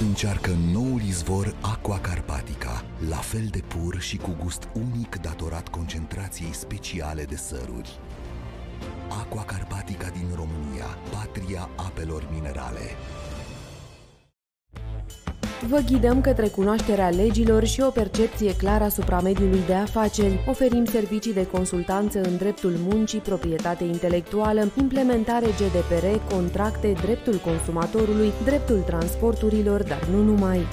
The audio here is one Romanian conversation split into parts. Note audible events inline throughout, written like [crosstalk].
Încearcă noul izvor Aqua Carpatica, la fel de pur și cu gust unic datorat concentrației speciale de săruri. Aqua Carpatica din România, patria apelor minerale. Vă ghidăm către cunoașterea legilor și o percepție clară asupra mediului de afaceri. Oferim servicii de consultanță în dreptul muncii, proprietate intelectuală, implementare GDPR, contracte, dreptul consumatorului, dreptul transporturilor, dar nu numai.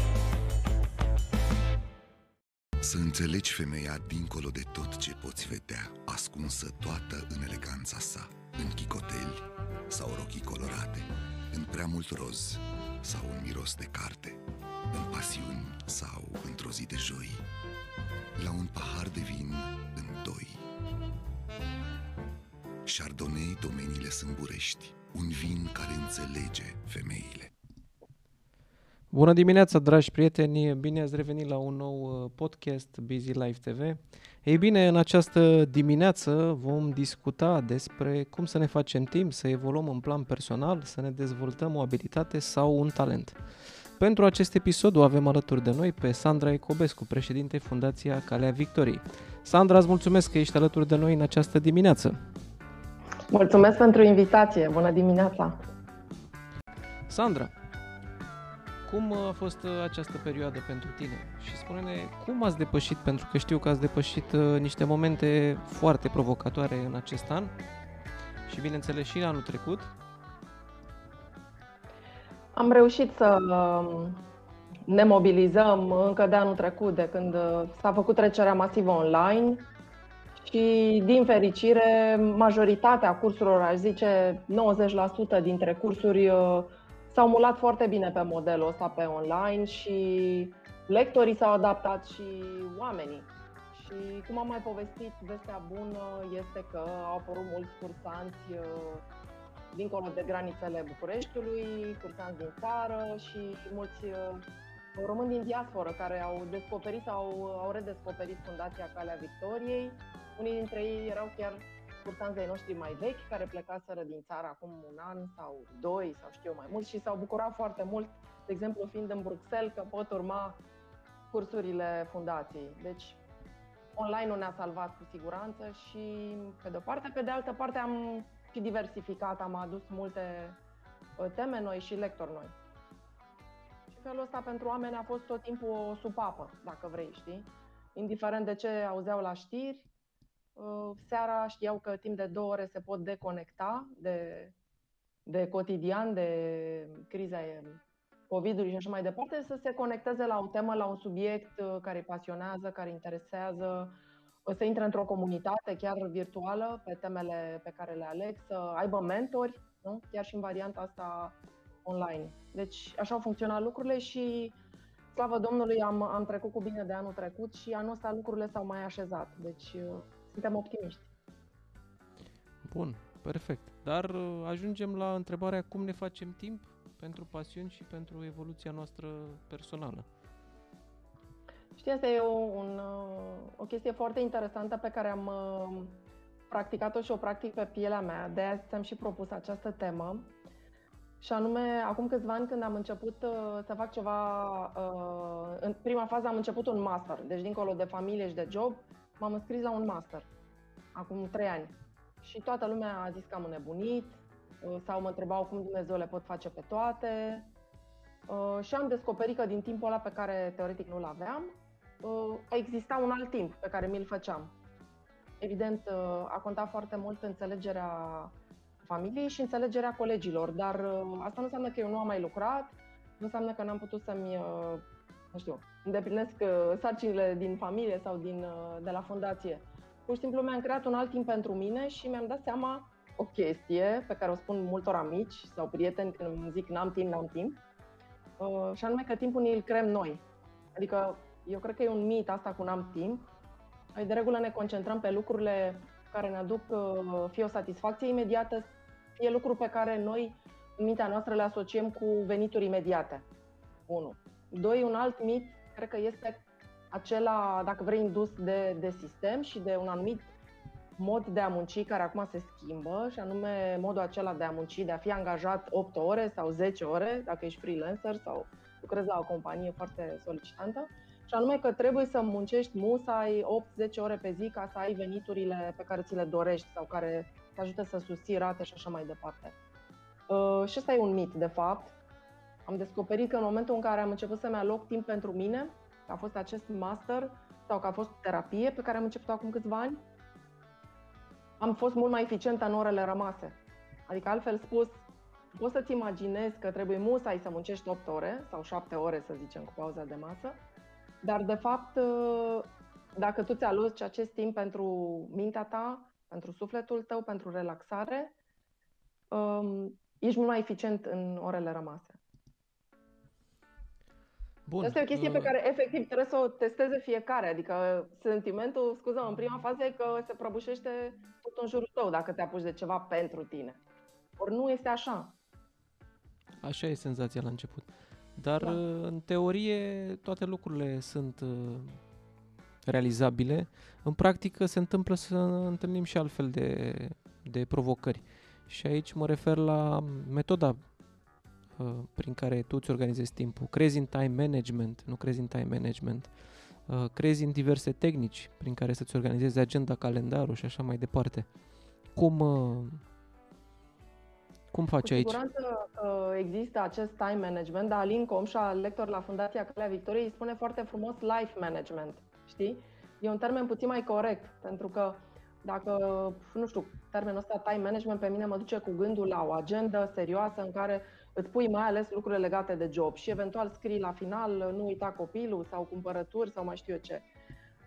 Să înțelegi femeia dincolo de tot ce poți vedea, ascunsă toată în eleganța sa, în chicoteli sau rochii colorate, în prea mult roz sau un miros de carte în pasiuni sau într-o zi de joi, la un pahar de vin în doi. Chardonnay domeniile sâmburești, un vin care înțelege femeile. Bună dimineața, dragi prieteni! Bine ați revenit la un nou uh, podcast Busy Life TV. Ei bine, în această dimineață vom discuta despre cum să ne facem timp, să evoluăm în plan personal, să ne dezvoltăm o abilitate sau un talent. Pentru acest episod o avem alături de noi pe Sandra Ecobescu, președinte Fundația Calea Victoriei. Sandra, îți mulțumesc că ești alături de noi în această dimineață. Mulțumesc pentru invitație. Bună dimineața! Sandra, cum a fost această perioadă pentru tine? Și spune-ne cum ați depășit, pentru că știu că ați depășit uh, niște momente foarte provocatoare în acest an și bineînțeles și în anul trecut, am reușit să um, ne mobilizăm încă de anul trecut, de când uh, s-a făcut trecerea masivă online și, din fericire, majoritatea cursurilor, aș zice 90% dintre cursuri, uh, s-au mulat foarte bine pe modelul ăsta pe online și lectorii s-au adaptat și oamenii. Și cum am mai povestit, vestea bună este că au apărut mulți cursanți uh, dincolo de granițele Bucureștiului, cursanți din țară și mulți uh, români din diasporă care au descoperit sau au redescoperit Fundația Calea Victoriei. Unii dintre ei erau chiar cursanții noștri mai vechi care plecaseră din țară acum un an sau doi sau știu mai mult și s-au bucurat foarte mult, de exemplu fiind în Bruxelles, că pot urma cursurile fundației. Deci online-ul ne-a salvat cu siguranță și pe de o parte, pe de altă parte am și diversificat, am adus multe uh, teme noi și lectori noi. Și felul ăsta pentru oameni a fost tot timpul o supapă, dacă vrei, știi? Indiferent de ce auzeau la știri, uh, seara știau că timp de două ore se pot deconecta de, de cotidian, de criza COVID-ului și așa mai departe, să se conecteze la o temă, la un subiect uh, care îi pasionează, care îi interesează, să intre într-o comunitate chiar virtuală pe temele pe care le aleg, să aibă mentori, nu? chiar și în varianta asta online. Deci așa au funcționat lucrurile și slavă Domnului am, am trecut cu bine de anul trecut și anul ăsta lucrurile s-au mai așezat. Deci uh, suntem optimiști. Bun, perfect. Dar uh, ajungem la întrebarea cum ne facem timp pentru pasiuni și pentru evoluția noastră personală. Știi, asta e o, un, uh, o chestie foarte interesantă pe care am uh, practicat-o și o practic pe pielea mea. De aia ți-am și propus această temă. Și anume, acum câțiva ani când am început uh, să fac ceva, în prima fază am început un master. Deci, dincolo de familie și de job, m-am înscris la un master. Acum trei ani. Și toată lumea a zis că am înnebunit sau mă întrebau cum Dumnezeu le pot face pe toate. Și am descoperit că din timpul ăla pe care teoretic nu-l aveam, uh, exista un alt timp pe care mi-l făceam. Evident, uh, a contat foarte mult înțelegerea familiei și înțelegerea colegilor, dar uh, asta nu înseamnă că eu nu am mai lucrat, nu înseamnă că n-am putut să-mi, uh, nu știu, îndeplinesc uh, sarcinile din familie sau din, uh, de la fundație. Pur și simplu mi-am creat un alt timp pentru mine și mi-am dat seama o chestie pe care o spun multor amici sau prieteni când îmi zic n-am timp, n-am timp, uh, și anume că timpul îl creăm noi. Adică eu cred că e un mit asta cu n-am timp. Noi de regulă ne concentrăm pe lucrurile care ne aduc uh, fie o satisfacție imediată, fie lucruri pe care noi în mintea noastră le asociem cu venituri imediate. 1. Doi, un alt mit, cred că este acela, dacă vrei, indus de, de sistem și de un anumit mod de a munci care acum se schimbă și anume modul acela de a munci, de a fi angajat 8 ore sau 10 ore, dacă ești freelancer sau lucrez la o companie foarte solicitantă, și anume că trebuie să muncești musai 8-10 ore pe zi ca să ai veniturile pe care ți le dorești sau care te ajută să susții rate și așa mai departe. Uh, și ăsta e un mit, de fapt. Am descoperit că în momentul în care am început să-mi aloc timp pentru mine, că a fost acest master sau că a fost terapie pe care am început acum câțiva ani, am fost mult mai eficientă în orele rămase. Adică, altfel spus, poți să-ți imaginezi că trebuie musai să muncești 8 ore sau 7 ore, să zicem, cu pauza de masă, dar, de fapt, dacă tu ți-aloci acest timp pentru mintea ta, pentru sufletul tău, pentru relaxare, um, ești mult mai eficient în orele rămase. Bun. Asta e o chestie pe uh, care efectiv trebuie să o testeze fiecare. Adică sentimentul, scuză în prima fază e că se prăbușește tot în jurul tău dacă te apuci de ceva pentru tine. Ori nu este așa. Așa e senzația la început. Dar da. Uh, în teorie toate lucrurile sunt uh, realizabile. În practică se întâmplă să întâlnim și altfel de, de provocări. Și aici mă refer la metoda uh, prin care tu îți organizezi timpul. Crezi în time management, nu crezi în time management. Uh, crezi în diverse tehnici prin care să-ți organizezi agenda, calendarul și așa mai departe. Cum, uh, cum faci Cu aici? siguranță uh, există acest time management, dar Alin Comșa, lector la Fundația Calea Victoriei, spune foarte frumos life management, știi? E un termen puțin mai corect, pentru că dacă, nu știu, termenul ăsta time management pe mine mă duce cu gândul la o agendă serioasă în care îți pui mai ales lucrurile legate de job și eventual scrii la final, nu uita copilul sau cumpărături sau mai știu eu ce.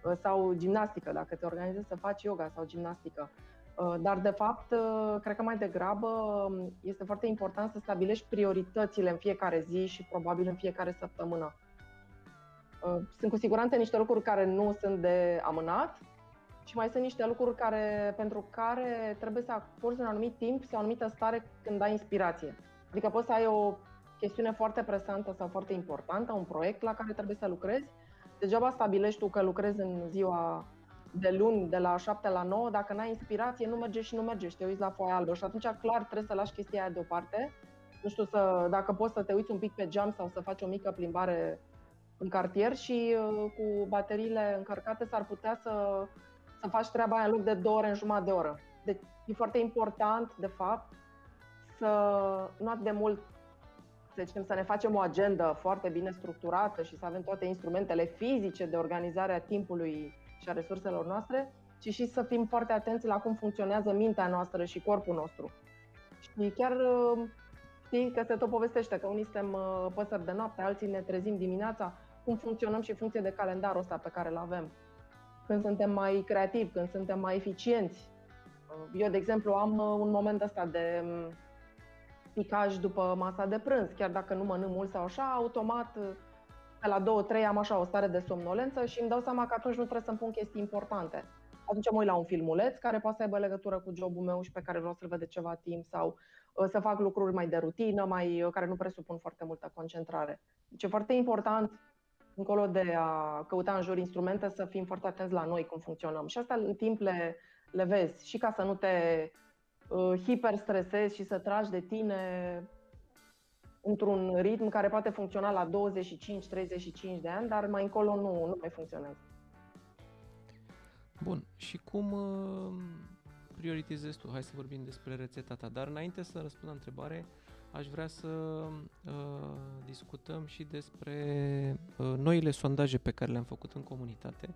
Uh, sau gimnastică, dacă te organizezi să faci yoga sau gimnastică. Uh, dar, de fapt, uh, cred că mai degrabă um, este foarte important să stabilești prioritățile în fiecare zi și probabil în fiecare săptămână. Uh, sunt cu siguranță niște lucruri care nu sunt de amânat și mai sunt niște lucruri care, pentru care trebuie să acorzi un anumit timp sau o anumită stare când ai inspirație. Adică poți să ai o chestiune foarte presantă sau foarte importantă, un proiect la care trebuie să lucrezi. Degeaba stabilești tu că lucrezi în ziua de luni, de la 7 la 9, dacă n-ai inspirație, nu merge și nu merge și te uiți la foaia albă. Și atunci, clar, trebuie să lași chestia aia deoparte. Nu știu, să, dacă poți să te uiți un pic pe geam sau să faci o mică plimbare în cartier și uh, cu bateriile încărcate s-ar putea să, să faci treaba aia în loc de două ore în jumătate de oră. Deci e foarte important, de fapt, să nu atât de mult să zicem, să ne facem o agendă foarte bine structurată și să avem toate instrumentele fizice de organizare a timpului și a resurselor noastre, ci și să fim foarte atenți la cum funcționează mintea noastră și corpul nostru. Și chiar uh, știi că se tot povestește că unii suntem uh, păsări de noapte, alții ne trezim dimineața, cum funcționăm și în funcție de calendarul ăsta pe care îl avem. Când suntem mai creativi, când suntem mai eficienți. Uh, eu, de exemplu, am un moment ăsta de um, picaj după masa de prânz, chiar dacă nu mănânc mult sau așa, automat pe la 2-3 am așa o stare de somnolență și îmi dau seama că atunci nu trebuie să-mi pun chestii importante. Atunci mă uit la un filmuleț care poate să aibă legătură cu jobul meu și pe care vreau să-l văd de ceva timp sau uh, să fac lucruri mai de rutină, mai, uh, care nu presupun foarte multă concentrare. Deci e foarte important, încolo de a căuta în jur instrumente, să fim foarte atenți la noi cum funcționăm. Și asta în timp le, le vezi și ca să nu te uh, hiperstresezi și să tragi de tine într-un ritm care poate funcționa la 25-35 de ani, dar mai încolo nu, nu mai funcționează. Bun, și cum uh, prioritizezi tu? Hai să vorbim despre rețeta ta, dar înainte să răspund la întrebare, aș vrea să uh, discutăm și despre uh, noile sondaje pe care le-am făcut în comunitate.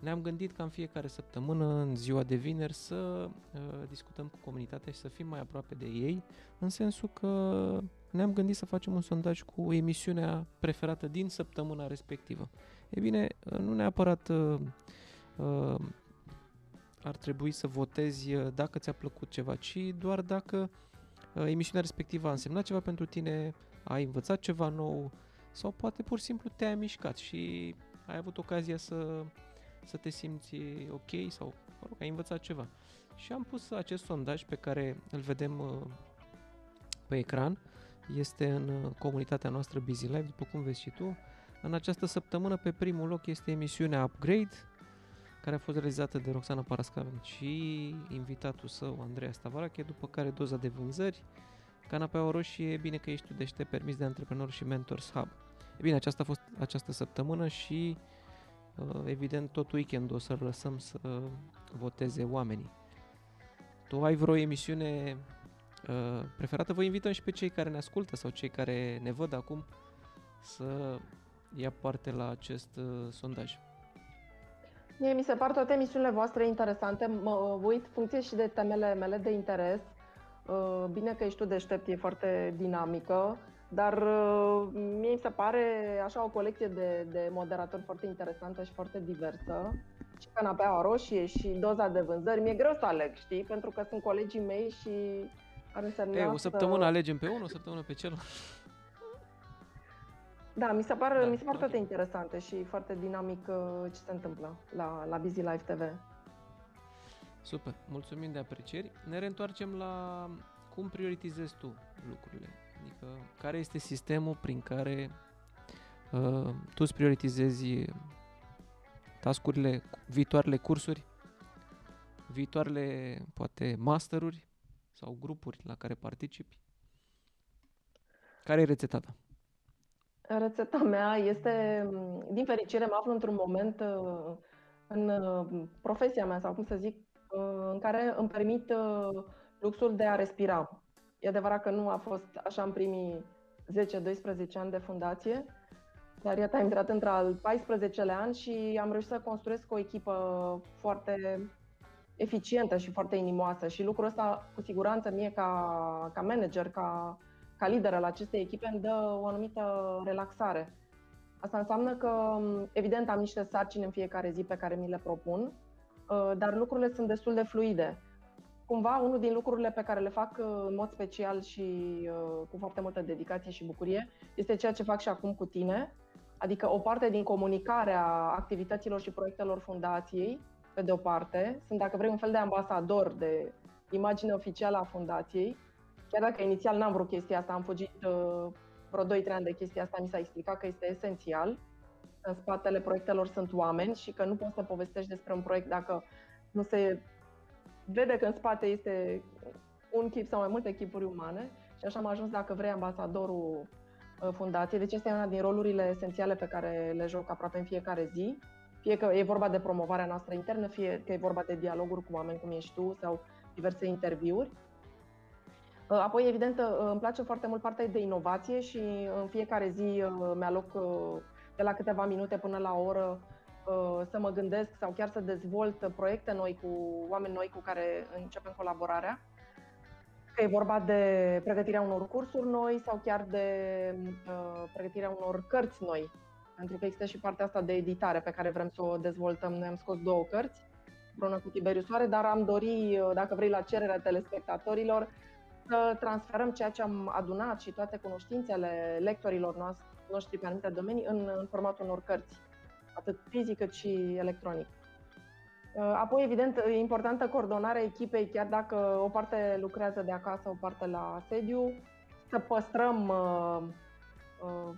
Ne-am gândit ca în fiecare săptămână, în ziua de vineri, să uh, discutăm cu comunitatea și să fim mai aproape de ei, în sensul că ne-am gândit să facem un sondaj cu emisiunea preferată din săptămâna respectivă. E bine, nu neapărat uh, uh, ar trebui să votezi uh, dacă ți-a plăcut ceva, ci doar dacă uh, emisiunea respectivă a însemnat ceva pentru tine, ai învățat ceva nou sau poate pur și simplu te-ai mișcat și ai avut ocazia să, să te simți ok sau mă rog, ai învățat ceva. Și am pus acest sondaj pe care îl vedem uh, pe ecran este în uh, comunitatea noastră Busy Life, după cum vezi și tu. În această săptămână, pe primul loc, este emisiunea Upgrade, care a fost realizată de Roxana Parascaven și invitatul său, Andreea Stavarache, după care doza de vânzări, Canapeaua roșie, bine că ești tu dește, permis de antreprenor și Mentors Hub. E bine, aceasta a fost această săptămână și uh, evident tot weekend o să lăsăm să voteze oamenii. Tu ai vreo emisiune uh, preferată? Vă invităm și pe cei care ne ascultă sau cei care ne văd acum să ia parte la acest uh, sondaj. Mie mi se par toate emisiunile voastre interesante. Mă uit funcție și de temele mele de interes. Uh, bine că ești tu deștept, e foarte dinamică, dar uh, mie mi se pare așa o colecție de, de moderatori foarte interesantă și foarte diversă. Și canapeaua roșie și doza de vânzări. Mi-e greu să aleg, știi? Pentru că sunt colegii mei și ar însemna E, o săptămână să... alegem pe unul, o săptămână pe celălalt. Da, mi se par, da, mi se par okay. toate interesante și foarte dinamic uh, ce se întâmplă la, la Busy Life TV. Super, mulțumim de aprecieri. Ne reîntoarcem la cum prioritizezi tu lucrurile. Adică care este sistemul prin care uh, tu îți prioritizezi tascurile, viitoarele cursuri, viitoarele, poate, masteruri sau grupuri la care participi? Care e rețeta ta? Rețeta mea este, din fericire, mă aflu într-un moment uh, în uh, profesia mea, sau cum să zic, uh, în care îmi permit luxul de a respira. E adevărat că nu a fost așa în primii 10-12 ani de fundație, dar iată, am intrat într-al 14-lea an și am reușit să construiesc o echipă foarte eficientă și foarte inimoasă și lucrul ăsta, cu siguranță, mie ca, ca manager, ca ca lider al acestei echipe îmi dă o anumită relaxare. Asta înseamnă că, evident, am niște sarcini în fiecare zi pe care mi le propun, uh, dar lucrurile sunt destul de fluide. Cumva, unul din lucrurile pe care le fac uh, în mod special și uh, cu foarte multă dedicație și bucurie este ceea ce fac și acum cu tine, adică o parte din comunicarea activităților și proiectelor fundației, pe de o parte, sunt, dacă vrei, un fel de ambasador de imagine oficială a fundației, Chiar dacă inițial n-am vrut chestia asta, am fugit uh, vreo 2-3 ani de chestia asta, mi s-a explicat că este esențial. În spatele proiectelor sunt oameni și că nu poți să povestești despre un proiect dacă nu se vede că în spate este un chip sau mai multe chipuri umane. Și așa am ajuns, dacă vrei, ambasadorul uh, fundației. Deci este una din rolurile esențiale pe care le joc aproape în fiecare zi. Fie că e vorba de promovarea noastră internă, fie că e vorba de dialoguri cu oameni cum ești tu sau diverse interviuri. Uh, apoi, evident, uh, îmi place foarte mult partea de inovație și în fiecare zi uh, mi-aloc de la câteva minute până la o oră să mă gândesc sau chiar să dezvolt proiecte noi cu oameni noi cu care începem colaborarea. Că e vorba de pregătirea unor cursuri noi sau chiar de pregătirea unor cărți noi. Pentru că există și partea asta de editare pe care vrem să o dezvoltăm. Noi am scos două cărți, împreună cu Tiberiu Soare, dar am dori, dacă vrei, la cererea telespectatorilor, să transferăm ceea ce am adunat și toate cunoștințele lectorilor noștri pe anumite domenii în, în formatul unor cărți, atât fizic cât și electronic. Uh, apoi, evident, e importantă coordonarea echipei, chiar dacă o parte lucrează de acasă, o parte la sediu, să păstrăm uh, uh,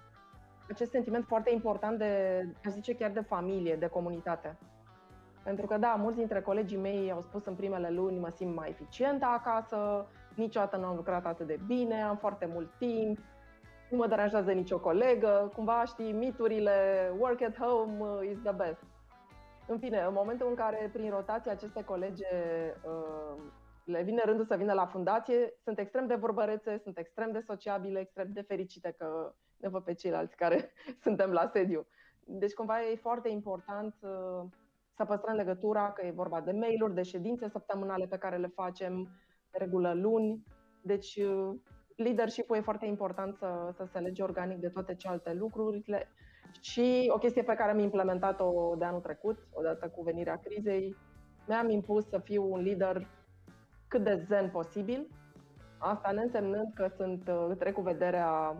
acest sentiment foarte important de, aș zice chiar de familie, de comunitate. Pentru că, da, mulți dintre colegii mei au spus în primele luni, mă simt mai eficientă acasă, niciodată nu am lucrat atât de bine, am foarte mult timp, nu mă deranjează nicio colegă, cumva știi, miturile work at home is the best. În fine, în momentul în care prin rotație aceste colege uh, le vine rândul să vină la fundație, sunt extrem de vorbărețe, sunt extrem de sociabile, extrem de fericite că ne văd pe ceilalți care [laughs] suntem la sediu. Deci cumva e foarte important uh, să păstrăm legătura, că e vorba de mail-uri, de ședințe săptămânale pe care le facem, regulă luni. Deci uh, leadership-ul e foarte important să, să se lege organic de toate celelalte lucruri. Și o chestie pe care am implementat-o de anul trecut, odată cu venirea crizei, mi-am impus să fiu un lider cât de zen posibil. Asta ne însemnând că sunt uh, trec cu vederea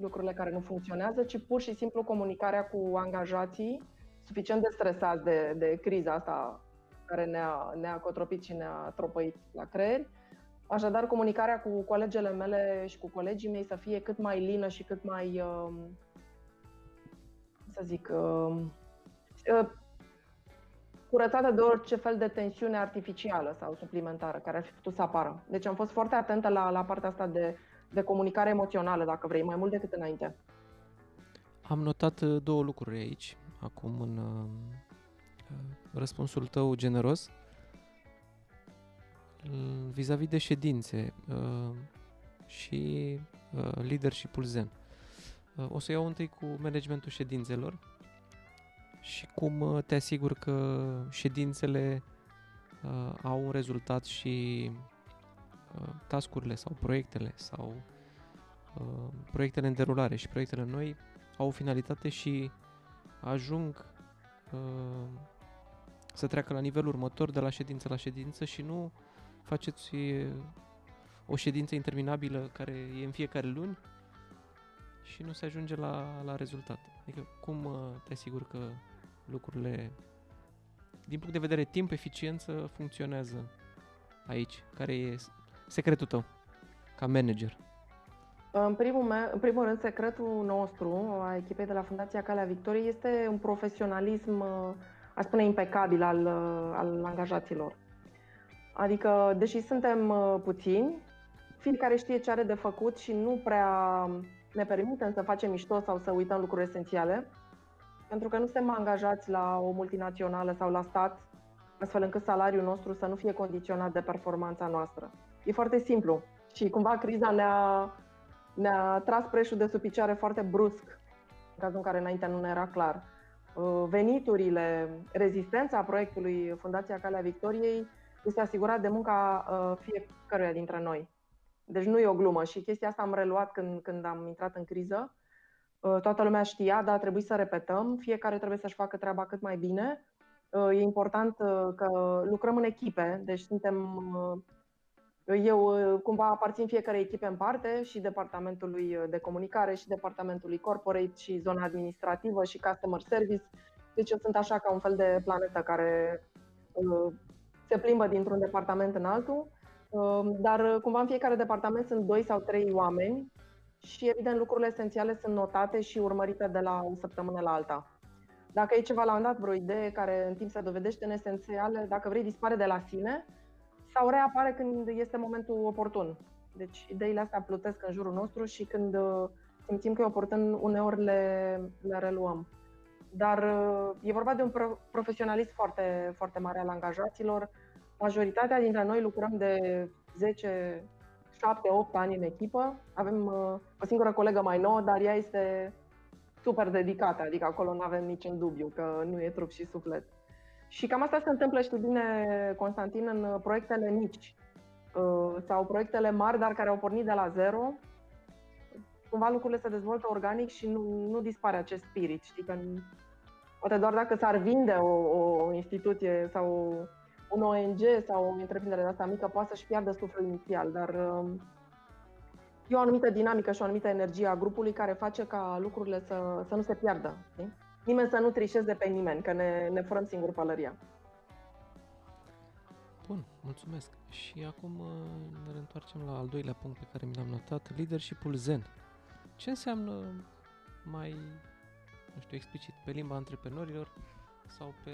lucrurile care nu funcționează, ci pur și simplu comunicarea cu angajații suficient de stresați de, de criza asta care ne-a, ne-a cotropit și ne-a tropăit la creier. Așadar, comunicarea cu colegele mele și cu colegii mei să fie cât mai lină și cât mai, uh, să zic, uh, uh, curățată de orice fel de tensiune artificială sau suplimentară care ar fi putut să apară. Deci am fost foarte atentă la, la partea asta de, de comunicare emoțională, dacă vrei, mai mult decât înainte. Am notat uh, două lucruri aici, acum în uh, răspunsul tău generos. Vis-a-vis de ședințe și leadership-ul Zen. O să iau întâi cu managementul ședințelor și cum te asigur că ședințele au un rezultat și tascurile sau proiectele sau proiectele în derulare și proiectele noi au o finalitate și ajung uh, să treacă la nivelul următor de la ședință la ședință și nu faceți o ședință interminabilă care e în fiecare luni și nu se ajunge la, la rezultat. Adică cum uh, te asigur că lucrurile din punct de vedere timp, eficiență, funcționează aici? Care e secretul tău ca manager? În primul, me- în primul rând, secretul nostru, a echipei de la Fundația Calea Victoriei, este un profesionalism, aș spune, impecabil al, al angajaților. Adică, deși suntem uh, puțini, fiecare știe ce are de făcut și nu prea ne permitem să facem mișto sau să uităm lucruri esențiale, pentru că nu suntem angajați la o multinațională sau la stat, astfel încât salariul nostru să nu fie condiționat de performanța noastră. E foarte simplu și cumva criza ne-a ne-a tras preșul de sub picioare foarte brusc, în cazul în care înainte nu ne era clar. Uh, veniturile, rezistența proiectului Fundația Calea Victoriei este asigurat de munca uh, fiecăruia dintre noi. Deci nu e o glumă și chestia asta am reluat când, când am intrat în criză. Uh, toată lumea știa, dar trebuie să repetăm. Fiecare trebuie să-și facă treaba cât mai bine. E important că lucrăm în echipe, deci suntem eu uh, cumva aparțin fiecare echipe în parte și departamentului uh, de comunicare și departamentului corporate și zona administrativă și customer service. Deci eu sunt așa ca un fel de planetă care uh, se plimbă dintr-un departament în altul, dar cumva în fiecare departament sunt doi sau trei oameni și evident lucrurile esențiale sunt notate și urmărite de la o săptămână la alta. Dacă e ceva la un dat, vreo idee care în timp se dovedește neesențială, dacă vrei dispare de la sine, sau reapare când este momentul oportun. Deci ideile astea plutesc în jurul nostru și când uh, simțim că e oportun, uneori le, le reluăm. Dar uh, e vorba de un profesionalism foarte, foarte mare al angajaților. Majoritatea dintre noi lucrăm de 10, 7, 8 ani în echipă. Avem uh, o singură colegă mai nouă, dar ea este super dedicată, adică acolo nu avem niciun dubiu că nu e trup și suflet. Și cam asta se întâmplă, știu bine, Constantin, în proiectele mici uh, sau proiectele mari, dar care au pornit de la zero. Cumva lucrurile se dezvoltă organic și nu, nu dispare acest spirit. Știi că poate doar dacă s-ar vinde o, o instituție sau un ONG sau o întreprindere de asta mică poate să-și piardă sufletul inițial, dar uh, e o anumită dinamică și o anumită energie a grupului care face ca lucrurile să, să nu se piardă. Știi? Nimeni să nu trișeze pe nimeni, că ne, ne furăm singur pălăria. Bun, mulțumesc. Și acum uh, ne întoarcem la al doilea punct pe care mi l-am notat, leadership-ul zen. Ce înseamnă mai, nu știu, explicit, pe limba antreprenorilor sau pe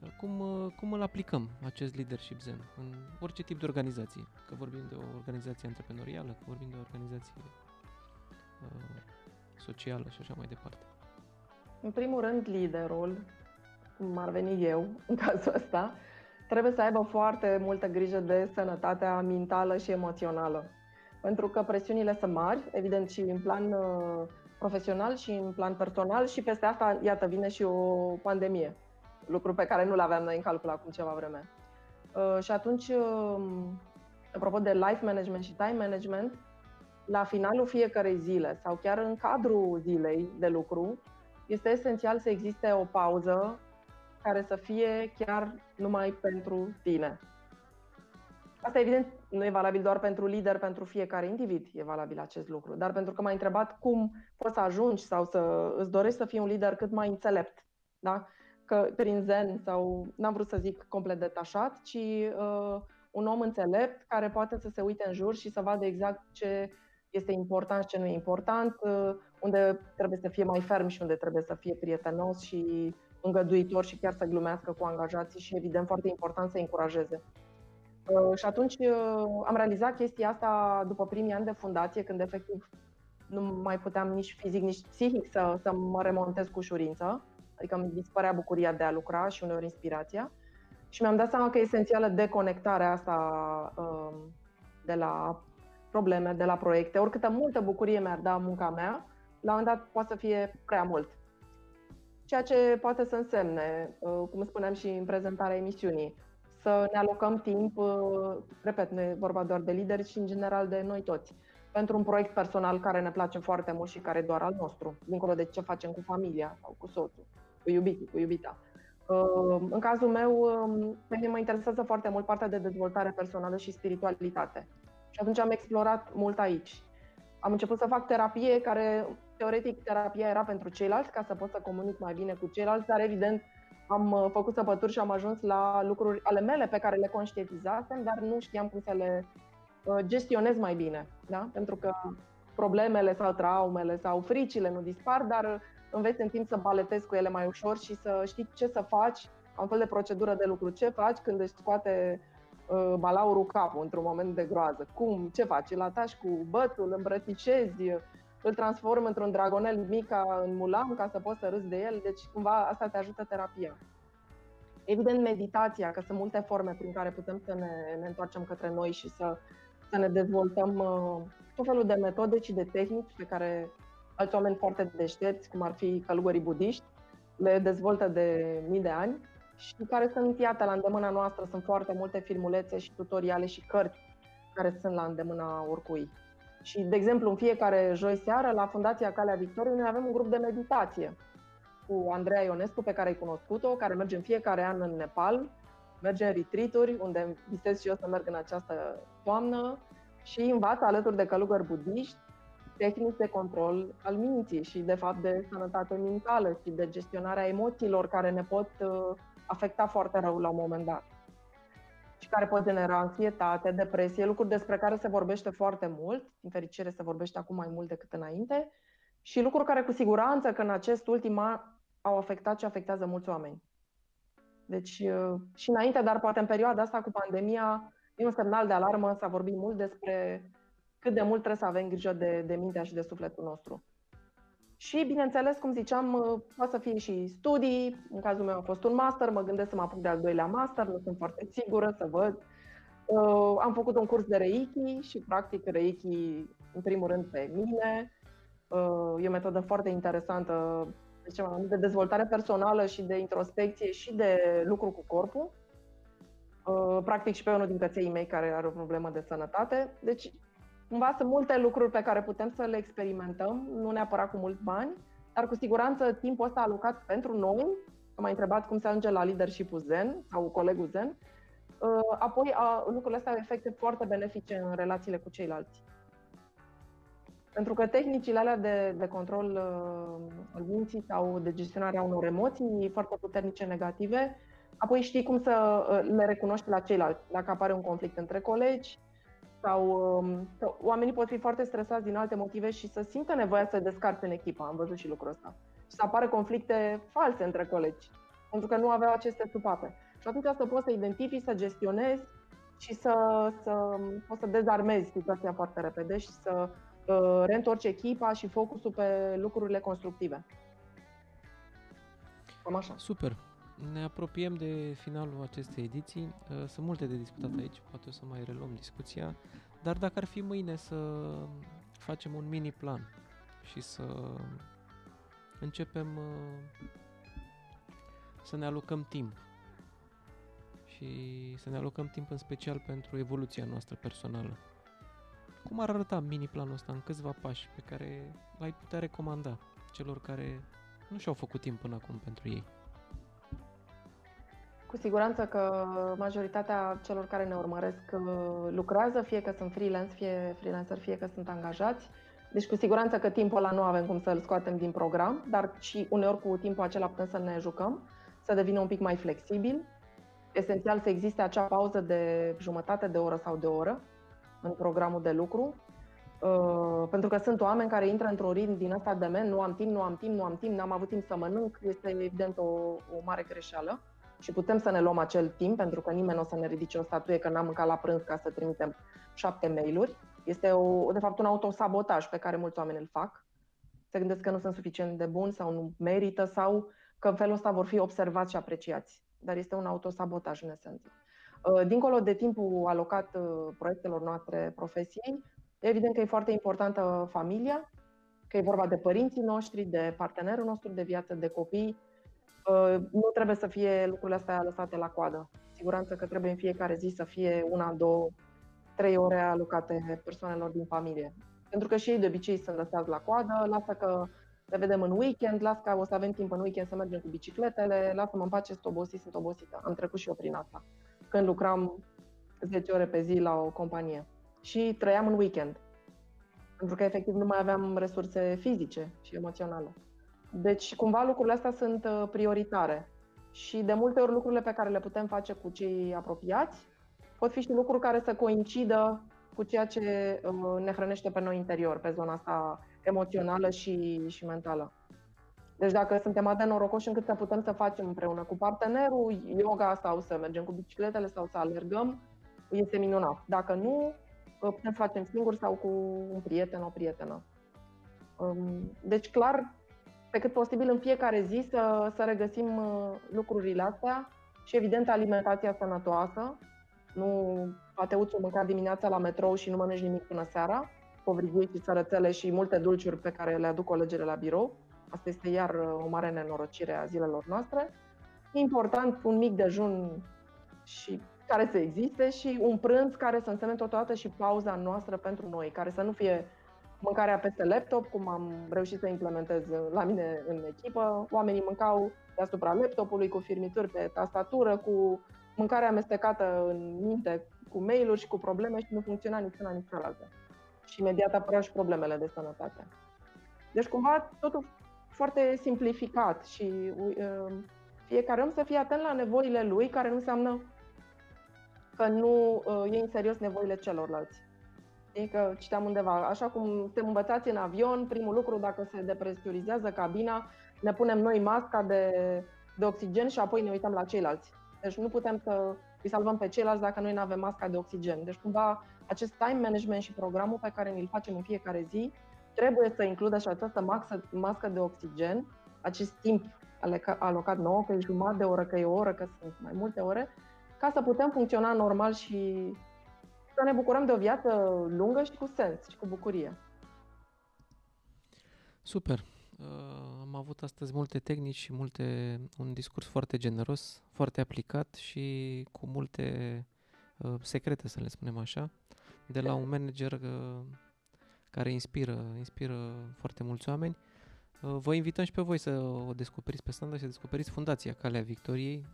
uh, cum, uh, cum îl aplicăm, acest leadership zen, în orice tip de organizație. Că vorbim de o organizație antreprenorială, că vorbim de o organizație uh, socială și așa mai departe? În primul rând, liderul, cum ar veni eu [laughs] în cazul ăsta, trebuie să aibă foarte multă grijă de sănătatea mentală și emoțională. Pentru că presiunile sunt mari, evident și în plan uh, profesional și în plan personal și peste asta, iată, vine și o pandemie. Lucru pe care nu l-aveam noi în calcul acum ceva vreme. Uh, și atunci, uh, apropo de life management și time management, la finalul fiecarei zile sau chiar în cadrul zilei de lucru, este esențial să existe o pauză care să fie chiar numai pentru tine. Asta, evident, nu e valabil doar pentru lider, pentru fiecare individ e valabil acest lucru, dar pentru că m-ai întrebat cum poți să ajungi sau să îți dorești să fii un lider cât mai înțelept, da? că prin zen sau, n-am vrut să zic complet detașat, ci uh, un om înțelept care poate să se uite în jur și să vadă exact ce este important și ce nu e important, uh, unde trebuie să fie mai ferm și unde trebuie să fie prietenos și îngăduitor și chiar să glumească cu angajații și, evident, foarte important să încurajeze. Uh, și atunci uh, am realizat chestia asta după primii ani de fundație, când efectiv nu mai puteam nici fizic, nici psihic să, să mă remontez cu ușurință. Adică îmi dispărea bucuria de a lucra și uneori inspirația. Și mi-am dat seama că e esențială deconectarea asta um, de la probleme, de la proiecte. Oricâtă multă bucurie mi-ar da munca mea, la un moment dat poate să fie prea mult. Ceea ce poate să însemne, uh, cum spuneam și în prezentarea emisiunii, să ne alocăm timp, uh, repet, nu e vorba doar de lideri, ci în general de noi toți, pentru un proiect personal care ne place foarte mult și care e doar al nostru, dincolo de ce facem cu familia sau cu soțul, cu iubitul, cu iubita. Uh, în cazul meu, um, pe mine mă interesează foarte mult partea de dezvoltare personală și spiritualitate. Și atunci am explorat mult aici. Am început să fac terapie care, teoretic, terapia era pentru ceilalți, ca să pot să comunic mai bine cu ceilalți, dar evident am uh, făcut săpături și am ajuns la lucruri ale mele pe care le conștientizasem, dar nu știam cum să le uh, gestionez mai bine. Da? Pentru că problemele sau traumele sau fricile nu dispar, dar înveți în timp să baletezi cu ele mai ușor și să știi ce să faci, am fel de procedură de lucru, ce faci când își scoate uh, balaurul capul într-un moment de groază. Cum, ce faci? Îl atași cu bățul, îl îmbrățișezi, îl transform într-un dragonel mic ca în Mulan ca să poți să râzi de el, deci cumva asta te ajută terapia. Evident, meditația, că sunt multe forme prin care putem să ne, ne întoarcem către noi și să, să ne dezvoltăm uh, tot felul de metode și de tehnici pe care alți oameni foarte deștepți, cum ar fi călugării budiști, le dezvoltă de mii de ani și care sunt, iată, la îndemâna noastră. Sunt foarte multe filmulețe și tutoriale și cărți care sunt la îndemâna oricui. Și, de exemplu, în fiecare joi seară, la Fundația Calea Victoriei, noi avem un grup de meditație cu Andreea Ionescu, pe care ai cunoscut-o, care merge în fiecare an în Nepal, merge în retreat unde visez și eu să merg în această toamnă și învață alături de călugări budiști tehnici de control al minții și, de fapt, de sănătate mentală și de gestionarea emoțiilor care ne pot uh, afecta foarte rău la un moment dat și care pot genera anxietate, depresie, lucruri despre care se vorbește foarte mult, din fericire se vorbește acum mai mult decât înainte, și lucruri care cu siguranță că în acest ultim an au afectat și afectează mulți oameni. Deci uh, și înainte, dar poate în perioada asta cu pandemia, e un semnal de alarmă, s-a vorbit mult despre cât de mult trebuie să avem grijă de, de mintea și de sufletul nostru. Și, bineînțeles, cum ziceam, uh, poate să fie și studii. În cazul meu a fost un master, mă gândesc să mă apuc de al doilea master, nu sunt foarte sigură să văd. Uh, am făcut un curs de Reiki și, practic, Reiki, în primul rând, pe mine. Uh, e o metodă foarte interesantă de dezvoltare personală și de introspecție și de lucru cu corpul. Practic și pe unul din căței mei care are o problemă de sănătate. Deci Cumva sunt multe lucruri pe care putem să le experimentăm, nu neapărat cu mulți bani, dar cu siguranță timpul ăsta alocat pentru noi, că m-ai întrebat cum se ajunge la leadership Zen sau colegul Zen, uh, apoi lucrurile astea au efecte foarte benefice în relațiile cu ceilalți. Pentru că tehnicile alea de, de control uh, al minții sau de gestionarea unor emoții foarte puternice negative, apoi știi cum să uh, le recunoști la ceilalți. Dacă apare un conflict între colegi, sau um, sau oamenii pot fi foarte stresați din alte motive și să simtă nevoia să descarce în echipă. Am văzut și lucrul ăsta. Și să apară conflicte false între colegi, pentru că nu aveau aceste supape. Și atunci să poți să identifici, să gestionezi și să, să poți să dezarmezi situația foarte repede și să uh, reîntorci echipa și focusul pe lucrurile constructive. Cam așa. Super. Ne apropiem de finalul acestei ediții. Uh, sunt multe de discutat aici, poate o să mai reluăm discuția, dar dacă ar fi mâine să facem un mini plan și să începem uh, să ne alocăm timp și să ne alocăm timp în special pentru evoluția noastră personală. Cum ar arăta mini planul ăsta în câțiva pași pe care l-ai putea recomanda celor care nu și-au făcut timp până acum pentru ei? Cu siguranță că majoritatea celor care ne urmăresc uh, lucrează, fie că sunt freelance, fie freelancer, fie că sunt angajați. Deci cu siguranță că timpul ăla nu avem cum să-l scoatem din program, dar și uneori cu timpul acela putem să ne jucăm, să devină un pic mai flexibil. Esențial să existe acea pauză de jumătate de oră sau de oră în programul de lucru, Uh, pentru că sunt oameni care intră într-un ritm din ăsta de men, nu am timp, nu am timp, nu am timp, n-am avut timp să mănânc, este evident o, o mare greșeală și putem să ne luăm acel timp, pentru că nimeni nu o să ne ridice o statuie că n-am mâncat la prânz ca să trimitem șapte mail-uri. Este, o, de fapt, un autosabotaj pe care mulți oameni îl fac. Se gândesc că nu sunt suficient de buni sau nu merită sau că în felul ăsta vor fi observați și apreciați. Dar este un autosabotaj în esență. Uh, dincolo de timpul alocat uh, proiectelor noastre profesiei, evident că e foarte importantă familia, că e vorba de părinții noștri, de partenerul nostru de viață, de copii. Uh, nu trebuie să fie lucrurile astea lăsate la coadă. Siguranță că trebuie în fiecare zi să fie una, două, trei ore alocate persoanelor din familie. Pentru că și ei de obicei sunt lăsați la coadă, lasă că le vedem în weekend, las că o să avem timp în weekend să mergem cu bicicletele, lasă-mă în pace, sunt obosit, sunt obosită. Am trecut și eu prin asta, când lucram 10 ore pe zi la o companie. Și trăiam în weekend, pentru că efectiv nu mai aveam resurse fizice și emoționale. Deci, cumva, lucrurile astea sunt uh, prioritare. Și de multe ori lucrurile pe care le putem face cu cei apropiați pot fi și lucruri care să coincidă cu ceea ce uh, ne hrănește pe noi interior, pe zona asta emoțională și, și mentală. Deci dacă suntem atât de norocoși încât să putem să facem împreună cu partenerul yoga sau să mergem cu bicicletele sau să alergăm, este minunat. Dacă nu, uh, putem să facem singuri sau cu un prieten, o prietenă. Um, deci clar, pe cât posibil în fiecare zi să, să regăsim uh, lucrurile astea și evident alimentația sănătoasă, nu pateuțul mâncat dimineața la metrou și nu mănânci nimic până seara, povrigui și sărățele și multe dulciuri pe care le aduc colegele la birou. Asta este iar uh, o mare nenorocire a zilelor noastre. Important, un mic dejun și care să existe și un prânz care să însemne totodată și pauza noastră pentru noi, care să nu fie mâncarea peste laptop, cum am reușit să implementez la mine în echipă. Oamenii mâncau deasupra laptopului cu firmituri pe tastatură, cu mâncarea amestecată în minte cu mail-uri și cu probleme și nu funcționa nici una, nici cealaltă. Și imediat apăreau și problemele de sănătate. Deci cumva totul foarte simplificat și uh, fiecare om să fie atent la nevoile lui, care nu înseamnă că nu uh, e în serios nevoile celorlalți. Adică citeam undeva, așa cum suntem învățați în avion, primul lucru, dacă se depresurizează cabina, ne punem noi masca de, de oxigen și apoi ne uităm la ceilalți. Deci nu putem să îi salvăm pe ceilalți dacă noi nu avem masca de oxigen. Deci cumva acest time management și programul pe care îl facem în fiecare zi trebuie să includă și această mască, mască de oxigen, acest timp alocat nouă, că e jumătate de oră, că e o oră, că sunt mai multe ore, ca să putem funcționa normal și să ne bucurăm de o viață lungă și cu sens și cu bucurie. Super! Uh, am avut astăzi multe tehnici și multe, un discurs foarte generos, foarte aplicat și cu multe uh, secrete, să le spunem așa, de la un manager uh, care inspiră, inspiră foarte mulți oameni. Uh, vă invităm și pe voi să o descoperiți pe Sandra și să descoperiți Fundația Calea Victoriei.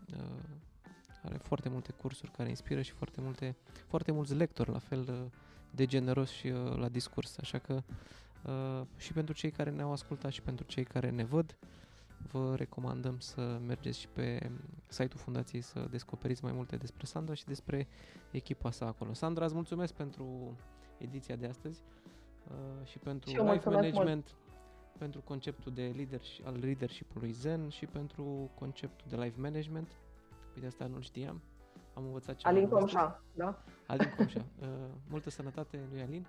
Uh, are foarte multe cursuri care inspiră și foarte, multe, foarte mulți lectori la fel uh, de generos și uh, la discurs. Așa că Uh, și pentru cei care ne-au ascultat și pentru cei care ne văd, vă recomandăm să mergeți și pe site-ul fundației să descoperiți mai multe despre Sandra și despre echipa sa acolo. Sandra, îți mulțumesc pentru ediția de astăzi uh, și pentru și life management, mult. pentru conceptul de leader, al leadership-ului Zen și pentru conceptul de life management. Uite, asta nu știam. Am învățat ceva. Alin Comșa, da? Alin Comșa. [laughs] Uh, multă sănătate lui Alin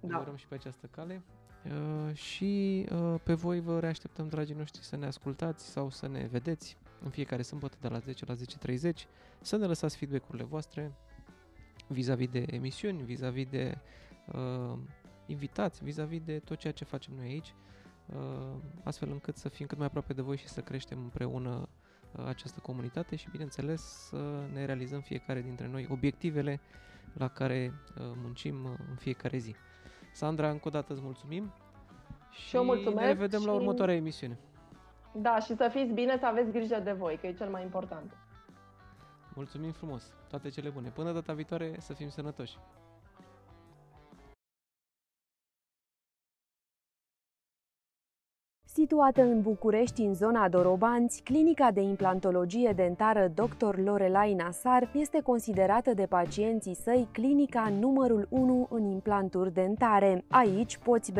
da. urăm și pe această cale. Uh, și uh, pe voi vă reașteptăm, dragii noștri, să ne ascultați sau să ne vedeți în fiecare sâmbătă de la 10 la 10.30, să ne lăsați feedback-urile voastre vis-a-vis de emisiuni, vis-a-vis de uh, invitați, vis-a-vis de tot ceea ce facem noi aici, uh, astfel încât să fim cât mai aproape de voi și să creștem împreună uh, această comunitate și, bineînțeles, să ne realizăm fiecare dintre noi obiectivele la care uh, muncim uh, în fiecare zi. Sandra, încă o dată îți mulțumim și eu mulțumesc ne vedem și... la următoarea emisiune. Da, și să fiți bine, să aveți grijă de voi, că e cel mai important. Mulțumim frumos, toate cele bune. Până data viitoare, să fim sănătoși. Situată în București, în zona Dorobanți, clinica de implantologie dentară Dr. Lorelai Nasar este considerată de pacienții săi clinica numărul 1 în implanturi dentare. Aici poți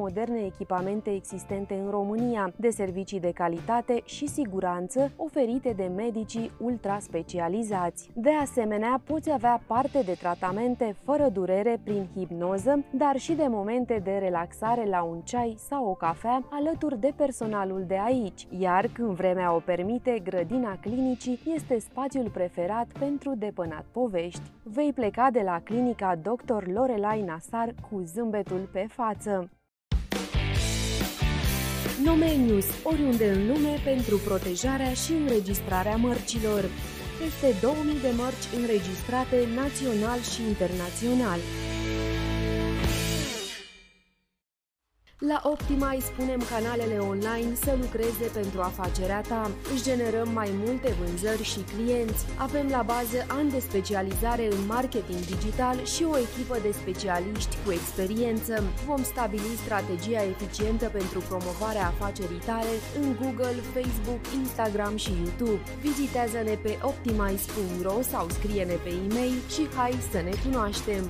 moderne echipamente existente în România, de servicii de calitate și siguranță oferite de medicii ultra specializați. De asemenea, poți avea parte de tratamente fără durere prin hipnoză, dar și de momente de relaxare la un ceai sau o cafea alături de personalul de aici, iar când vremea o permite, grădina clinicii este spațiul preferat pentru depănat povești. Vei pleca de la clinica Dr. Lorelai Nasar cu zâmbetul pe față. Nome News, oriunde în lume pentru protejarea și înregistrarea mărcilor. Peste 2000 de mărci înregistrate național și internațional. La Optima îi spunem canalele online să lucreze pentru afacerea ta. Își generăm mai multe vânzări și clienți. Avem la bază ani de specializare în marketing digital și o echipă de specialiști cu experiență. Vom stabili strategia eficientă pentru promovarea afacerii tale în Google, Facebook, Instagram și YouTube. Vizitează-ne pe optimize.ro sau scrie-ne pe e-mail și hai să ne cunoaștem!